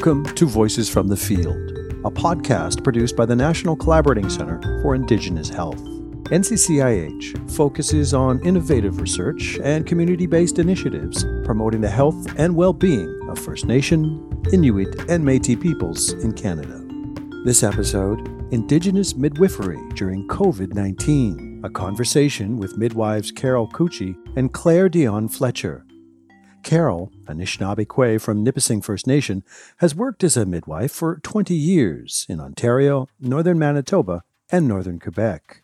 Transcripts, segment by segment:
Welcome to Voices from the Field, a podcast produced by the National Collaborating Center for Indigenous Health. NCCIH focuses on innovative research and community based initiatives promoting the health and well being of First Nation, Inuit, and Metis peoples in Canada. This episode Indigenous Midwifery During COVID 19, a conversation with midwives Carol Couchie and Claire Dion Fletcher. Carol, Anishinaabe Kwe from Nipissing First Nation, has worked as a midwife for 20 years in Ontario, northern Manitoba, and northern Quebec.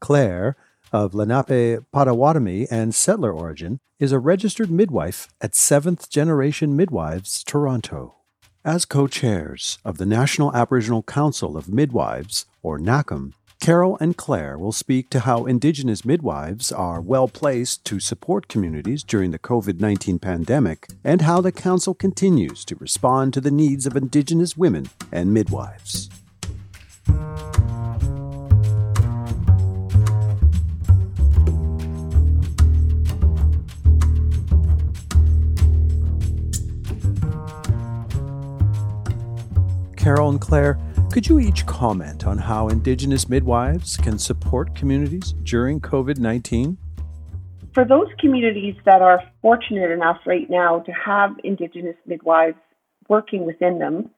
Claire, of Lenape Potawatomi and settler origin, is a registered midwife at Seventh Generation Midwives, Toronto. As co chairs of the National Aboriginal Council of Midwives, or NACM, Carol and Claire will speak to how Indigenous midwives are well placed to support communities during the COVID 19 pandemic and how the Council continues to respond to the needs of Indigenous women and midwives. Carol and Claire, could you each comment on how Indigenous midwives can support communities during COVID 19? For those communities that are fortunate enough right now to have Indigenous midwives working within them,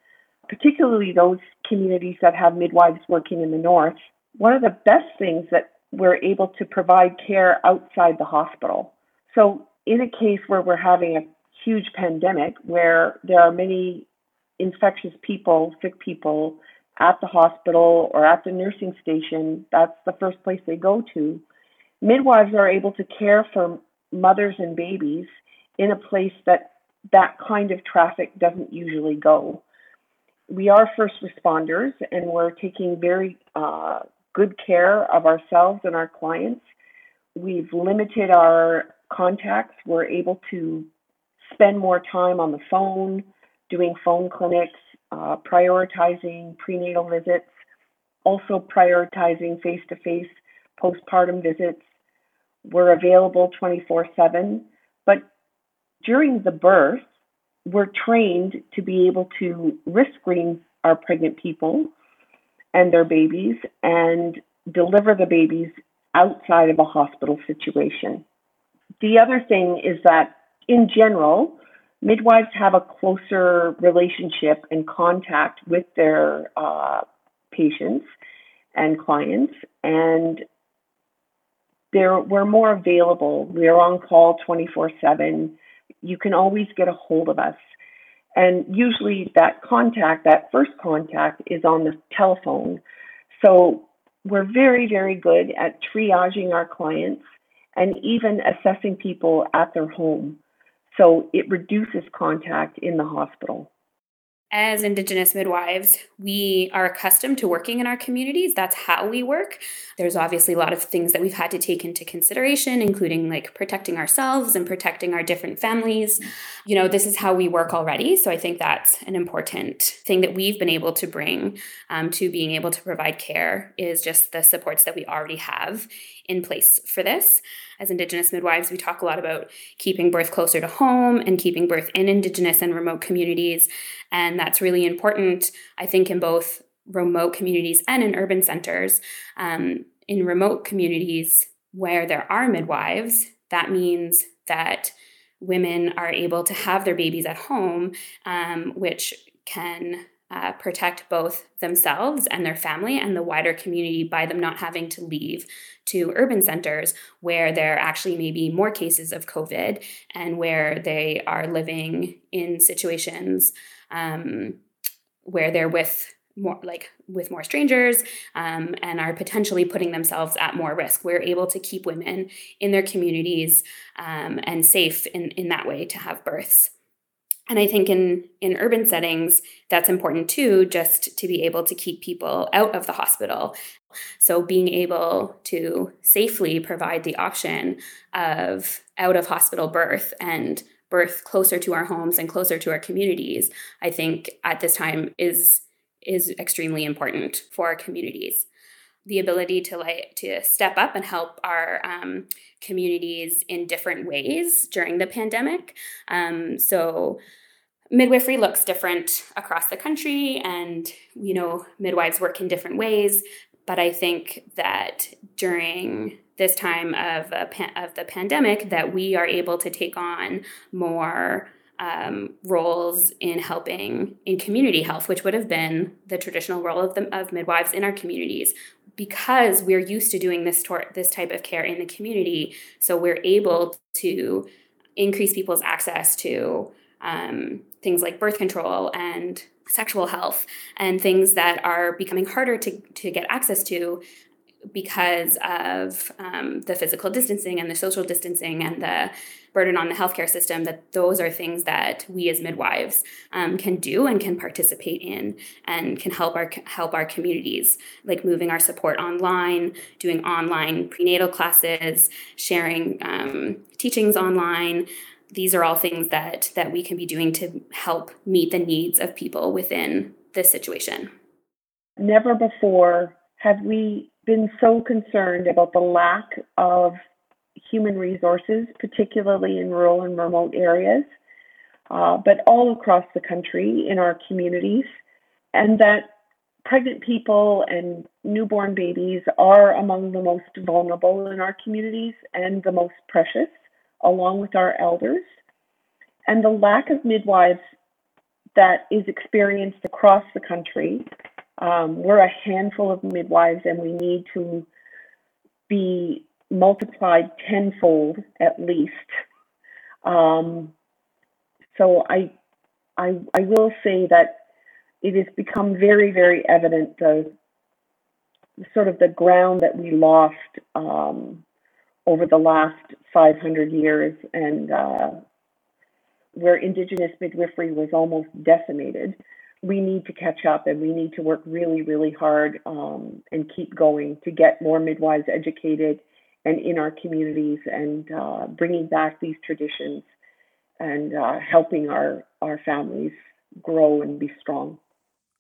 particularly those communities that have midwives working in the north, one of the best things that we're able to provide care outside the hospital. So, in a case where we're having a huge pandemic where there are many infectious people, sick people at the hospital or at the nursing station, that's the first place they go to. Midwives are able to care for mothers and babies in a place that that kind of traffic doesn't usually go. We are first responders and we're taking very uh, good care of ourselves and our clients. We've limited our contacts. We're able to spend more time on the phone, doing phone clinics, uh, prioritizing prenatal visits, also prioritizing face to face postpartum visits. We're available 24 7. But during the birth, we're trained to be able to risk screen our pregnant people and their babies and deliver the babies outside of a hospital situation. The other thing is that, in general, midwives have a closer relationship and contact with their uh, patients and clients, and they're, we're more available. We're on call 24 7. You can always get a hold of us. And usually, that contact, that first contact, is on the telephone. So, we're very, very good at triaging our clients and even assessing people at their home. So it reduces contact in the hospital. As Indigenous midwives, we are accustomed to working in our communities. That's how we work. There's obviously a lot of things that we've had to take into consideration, including like protecting ourselves and protecting our different families. You know, this is how we work already. So I think that's an important thing that we've been able to bring um, to being able to provide care is just the supports that we already have in place for this. As Indigenous midwives, we talk a lot about keeping birth closer to home and keeping birth in Indigenous and remote communities. And that's really important, I think, in both remote communities and in urban centers. Um, in remote communities where there are midwives, that means that women are able to have their babies at home, um, which can uh, protect both themselves and their family and the wider community by them not having to leave to urban centers where there actually may be more cases of COVID and where they are living in situations um, where they're with more like with more strangers um, and are potentially putting themselves at more risk. We're able to keep women in their communities um, and safe in, in that way to have births and i think in in urban settings that's important too just to be able to keep people out of the hospital. So being able to safely provide the option of out of hospital birth and birth closer to our homes and closer to our communities i think at this time is is extremely important for our communities the ability to like to step up and help our um, communities in different ways during the pandemic. Um, so midwifery looks different across the country and you know midwives work in different ways but i think that during this time of of the pandemic that we are able to take on more um, roles in helping in community health, which would have been the traditional role of the of midwives in our communities, because we're used to doing this tor- this type of care in the community. So we're able to increase people's access to um, things like birth control and sexual health and things that are becoming harder to, to get access to because of um, the physical distancing and the social distancing and the burden on the healthcare system that those are things that we as midwives um, can do and can participate in and can help our help our communities like moving our support online doing online prenatal classes sharing um, teachings online. These are all things that that we can be doing to help meet the needs of people within this situation. Never before have we been so concerned about the lack of human resources, particularly in rural and remote areas, uh, but all across the country in our communities, and that pregnant people and newborn babies are among the most vulnerable in our communities and the most precious, along with our elders. And the lack of midwives that is experienced across the country um, we're a handful of midwives, and we need to be multiplied tenfold at least. Um, so I, I, I will say that it has become very, very evident the sort of the ground that we lost um, over the last 500 years, and uh, where Indigenous midwifery was almost decimated we need to catch up and we need to work really, really hard um, and keep going to get more midwives educated and in our communities and uh, bringing back these traditions and uh, helping our, our families grow and be strong.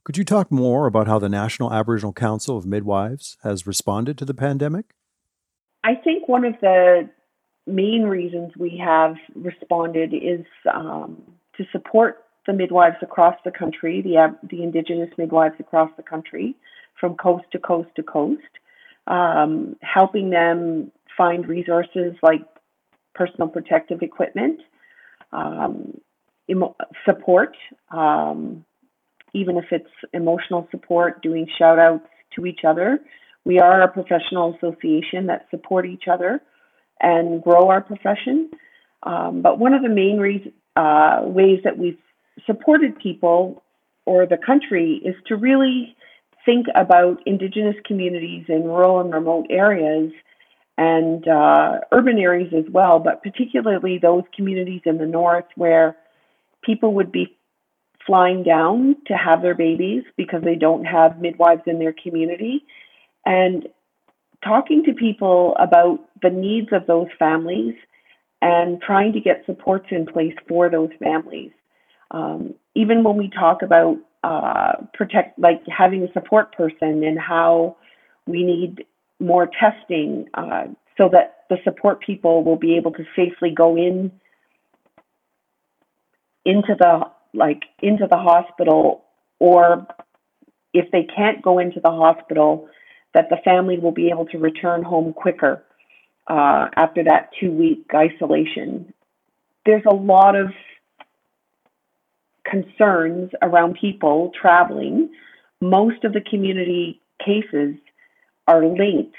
Could you talk more about how the National Aboriginal Council of Midwives has responded to the pandemic? I think one of the main reasons we have responded is um, to support the midwives across the country, the, the Indigenous midwives across the country, from coast to coast to coast, um, helping them find resources like personal protective equipment, um, emo- support, um, even if it's emotional support, doing shout outs to each other. We are a professional association that support each other and grow our profession. Um, but one of the main reasons, uh, ways that we've supported people or the country is to really think about Indigenous communities in rural and remote areas and uh, urban areas as well, but particularly those communities in the north where people would be flying down to have their babies because they don't have midwives in their community and talking to people about the needs of those families and trying to get supports in place for those families. Um, even when we talk about uh, protect, like having a support person and how we need more testing uh, so that the support people will be able to safely go in into the like into the hospital or if they can't go into the hospital that the family will be able to return home quicker uh, after that two week isolation. There's a lot of concerns around people traveling, most of the community cases are linked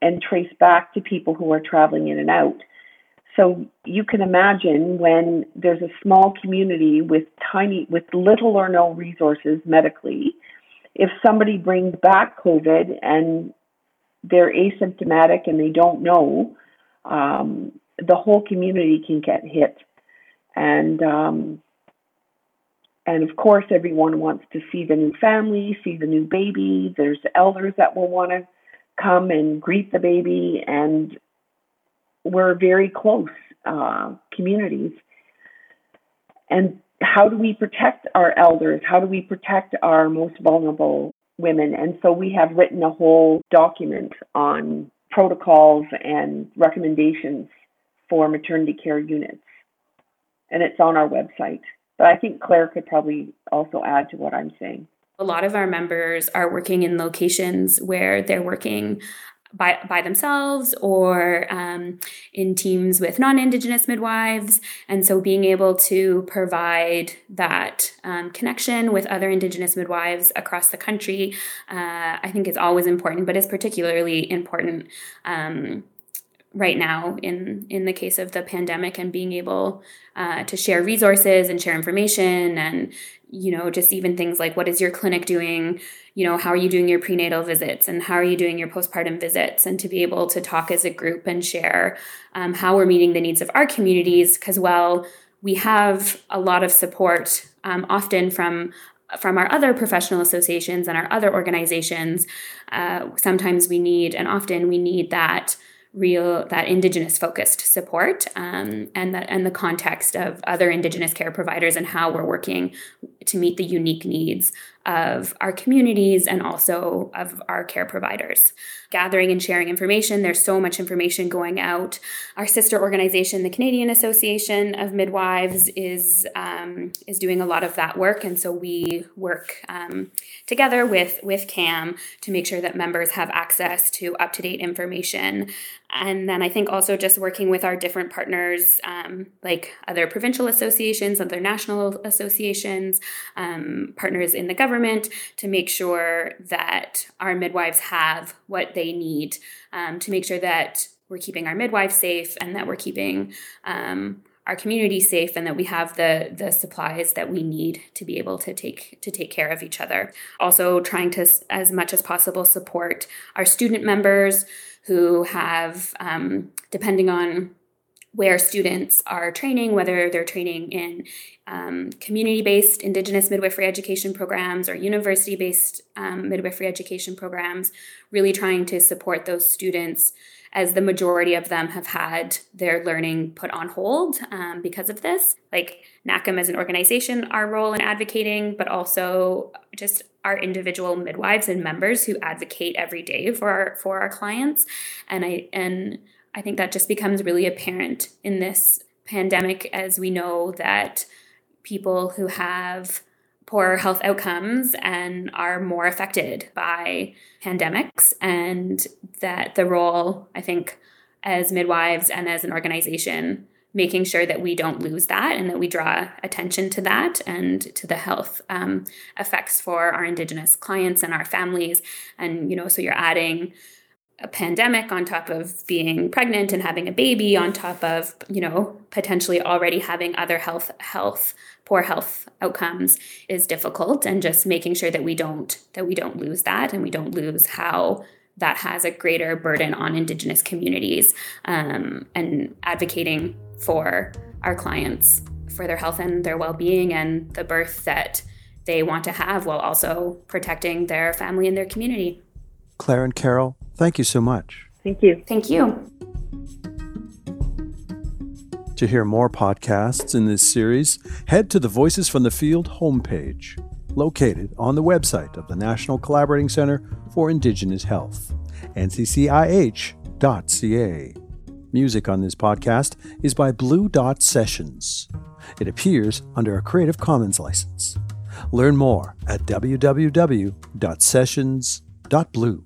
and traced back to people who are traveling in and out. So you can imagine when there's a small community with tiny, with little or no resources medically, if somebody brings back COVID and they're asymptomatic and they don't know, um, the whole community can get hit. And um, and of course, everyone wants to see the new family, see the new baby. There's elders that will want to come and greet the baby, and we're very close uh, communities. And how do we protect our elders? How do we protect our most vulnerable women? And so we have written a whole document on protocols and recommendations for maternity care units, and it's on our website. But I think Claire could probably also add to what I'm saying. A lot of our members are working in locations where they're working by, by themselves or um, in teams with non Indigenous midwives. And so being able to provide that um, connection with other Indigenous midwives across the country, uh, I think is always important, but is particularly important. Um, right now in in the case of the pandemic and being able uh, to share resources and share information and you know just even things like what is your clinic doing? You know how are you doing your prenatal visits and how are you doing your postpartum visits? And to be able to talk as a group and share um, how we're meeting the needs of our communities. Because well we have a lot of support um, often from from our other professional associations and our other organizations. Uh, sometimes we need and often we need that real that indigenous focused support um, and that and the context of other indigenous care providers and how we're working to meet the unique needs of our communities and also of our care providers. Gathering and sharing information, there's so much information going out. Our sister organization, the Canadian Association of Midwives, is um, is doing a lot of that work, and so we work um, together with with CAM to make sure that members have access to up to date information. And then I think also just working with our different partners, um, like other provincial associations, other national associations, um, partners in the government, to make sure that our midwives have what they need um, to make sure that we're keeping our midwives safe and that we're keeping um, our community safe and that we have the the supplies that we need to be able to take to take care of each other. Also trying to as much as possible support our student members who have um, depending on where students are training, whether they're training in um, community based Indigenous midwifery education programs or university based um, midwifery education programs, really trying to support those students as the majority of them have had their learning put on hold um, because of this. Like NACM as an organization, our role in advocating, but also just our individual midwives and members who advocate every day for our for our clients. And I and I think that just becomes really apparent in this pandemic as we know that people who have poor health outcomes and are more affected by pandemics, and that the role, I think, as midwives and as an organization, making sure that we don't lose that and that we draw attention to that and to the health um, effects for our Indigenous clients and our families. And, you know, so you're adding a pandemic on top of being pregnant and having a baby on top of you know potentially already having other health health poor health outcomes is difficult and just making sure that we don't that we don't lose that and we don't lose how that has a greater burden on indigenous communities um, and advocating for our clients for their health and their well-being and the birth that they want to have while also protecting their family and their community claire and carol Thank you so much. Thank you. Thank you. To hear more podcasts in this series, head to the Voices from the Field homepage, located on the website of the National Collaborating Center for Indigenous Health, nccih.ca. Music on this podcast is by Blue Dot Sessions. It appears under a Creative Commons license. Learn more at www.sessions.blue.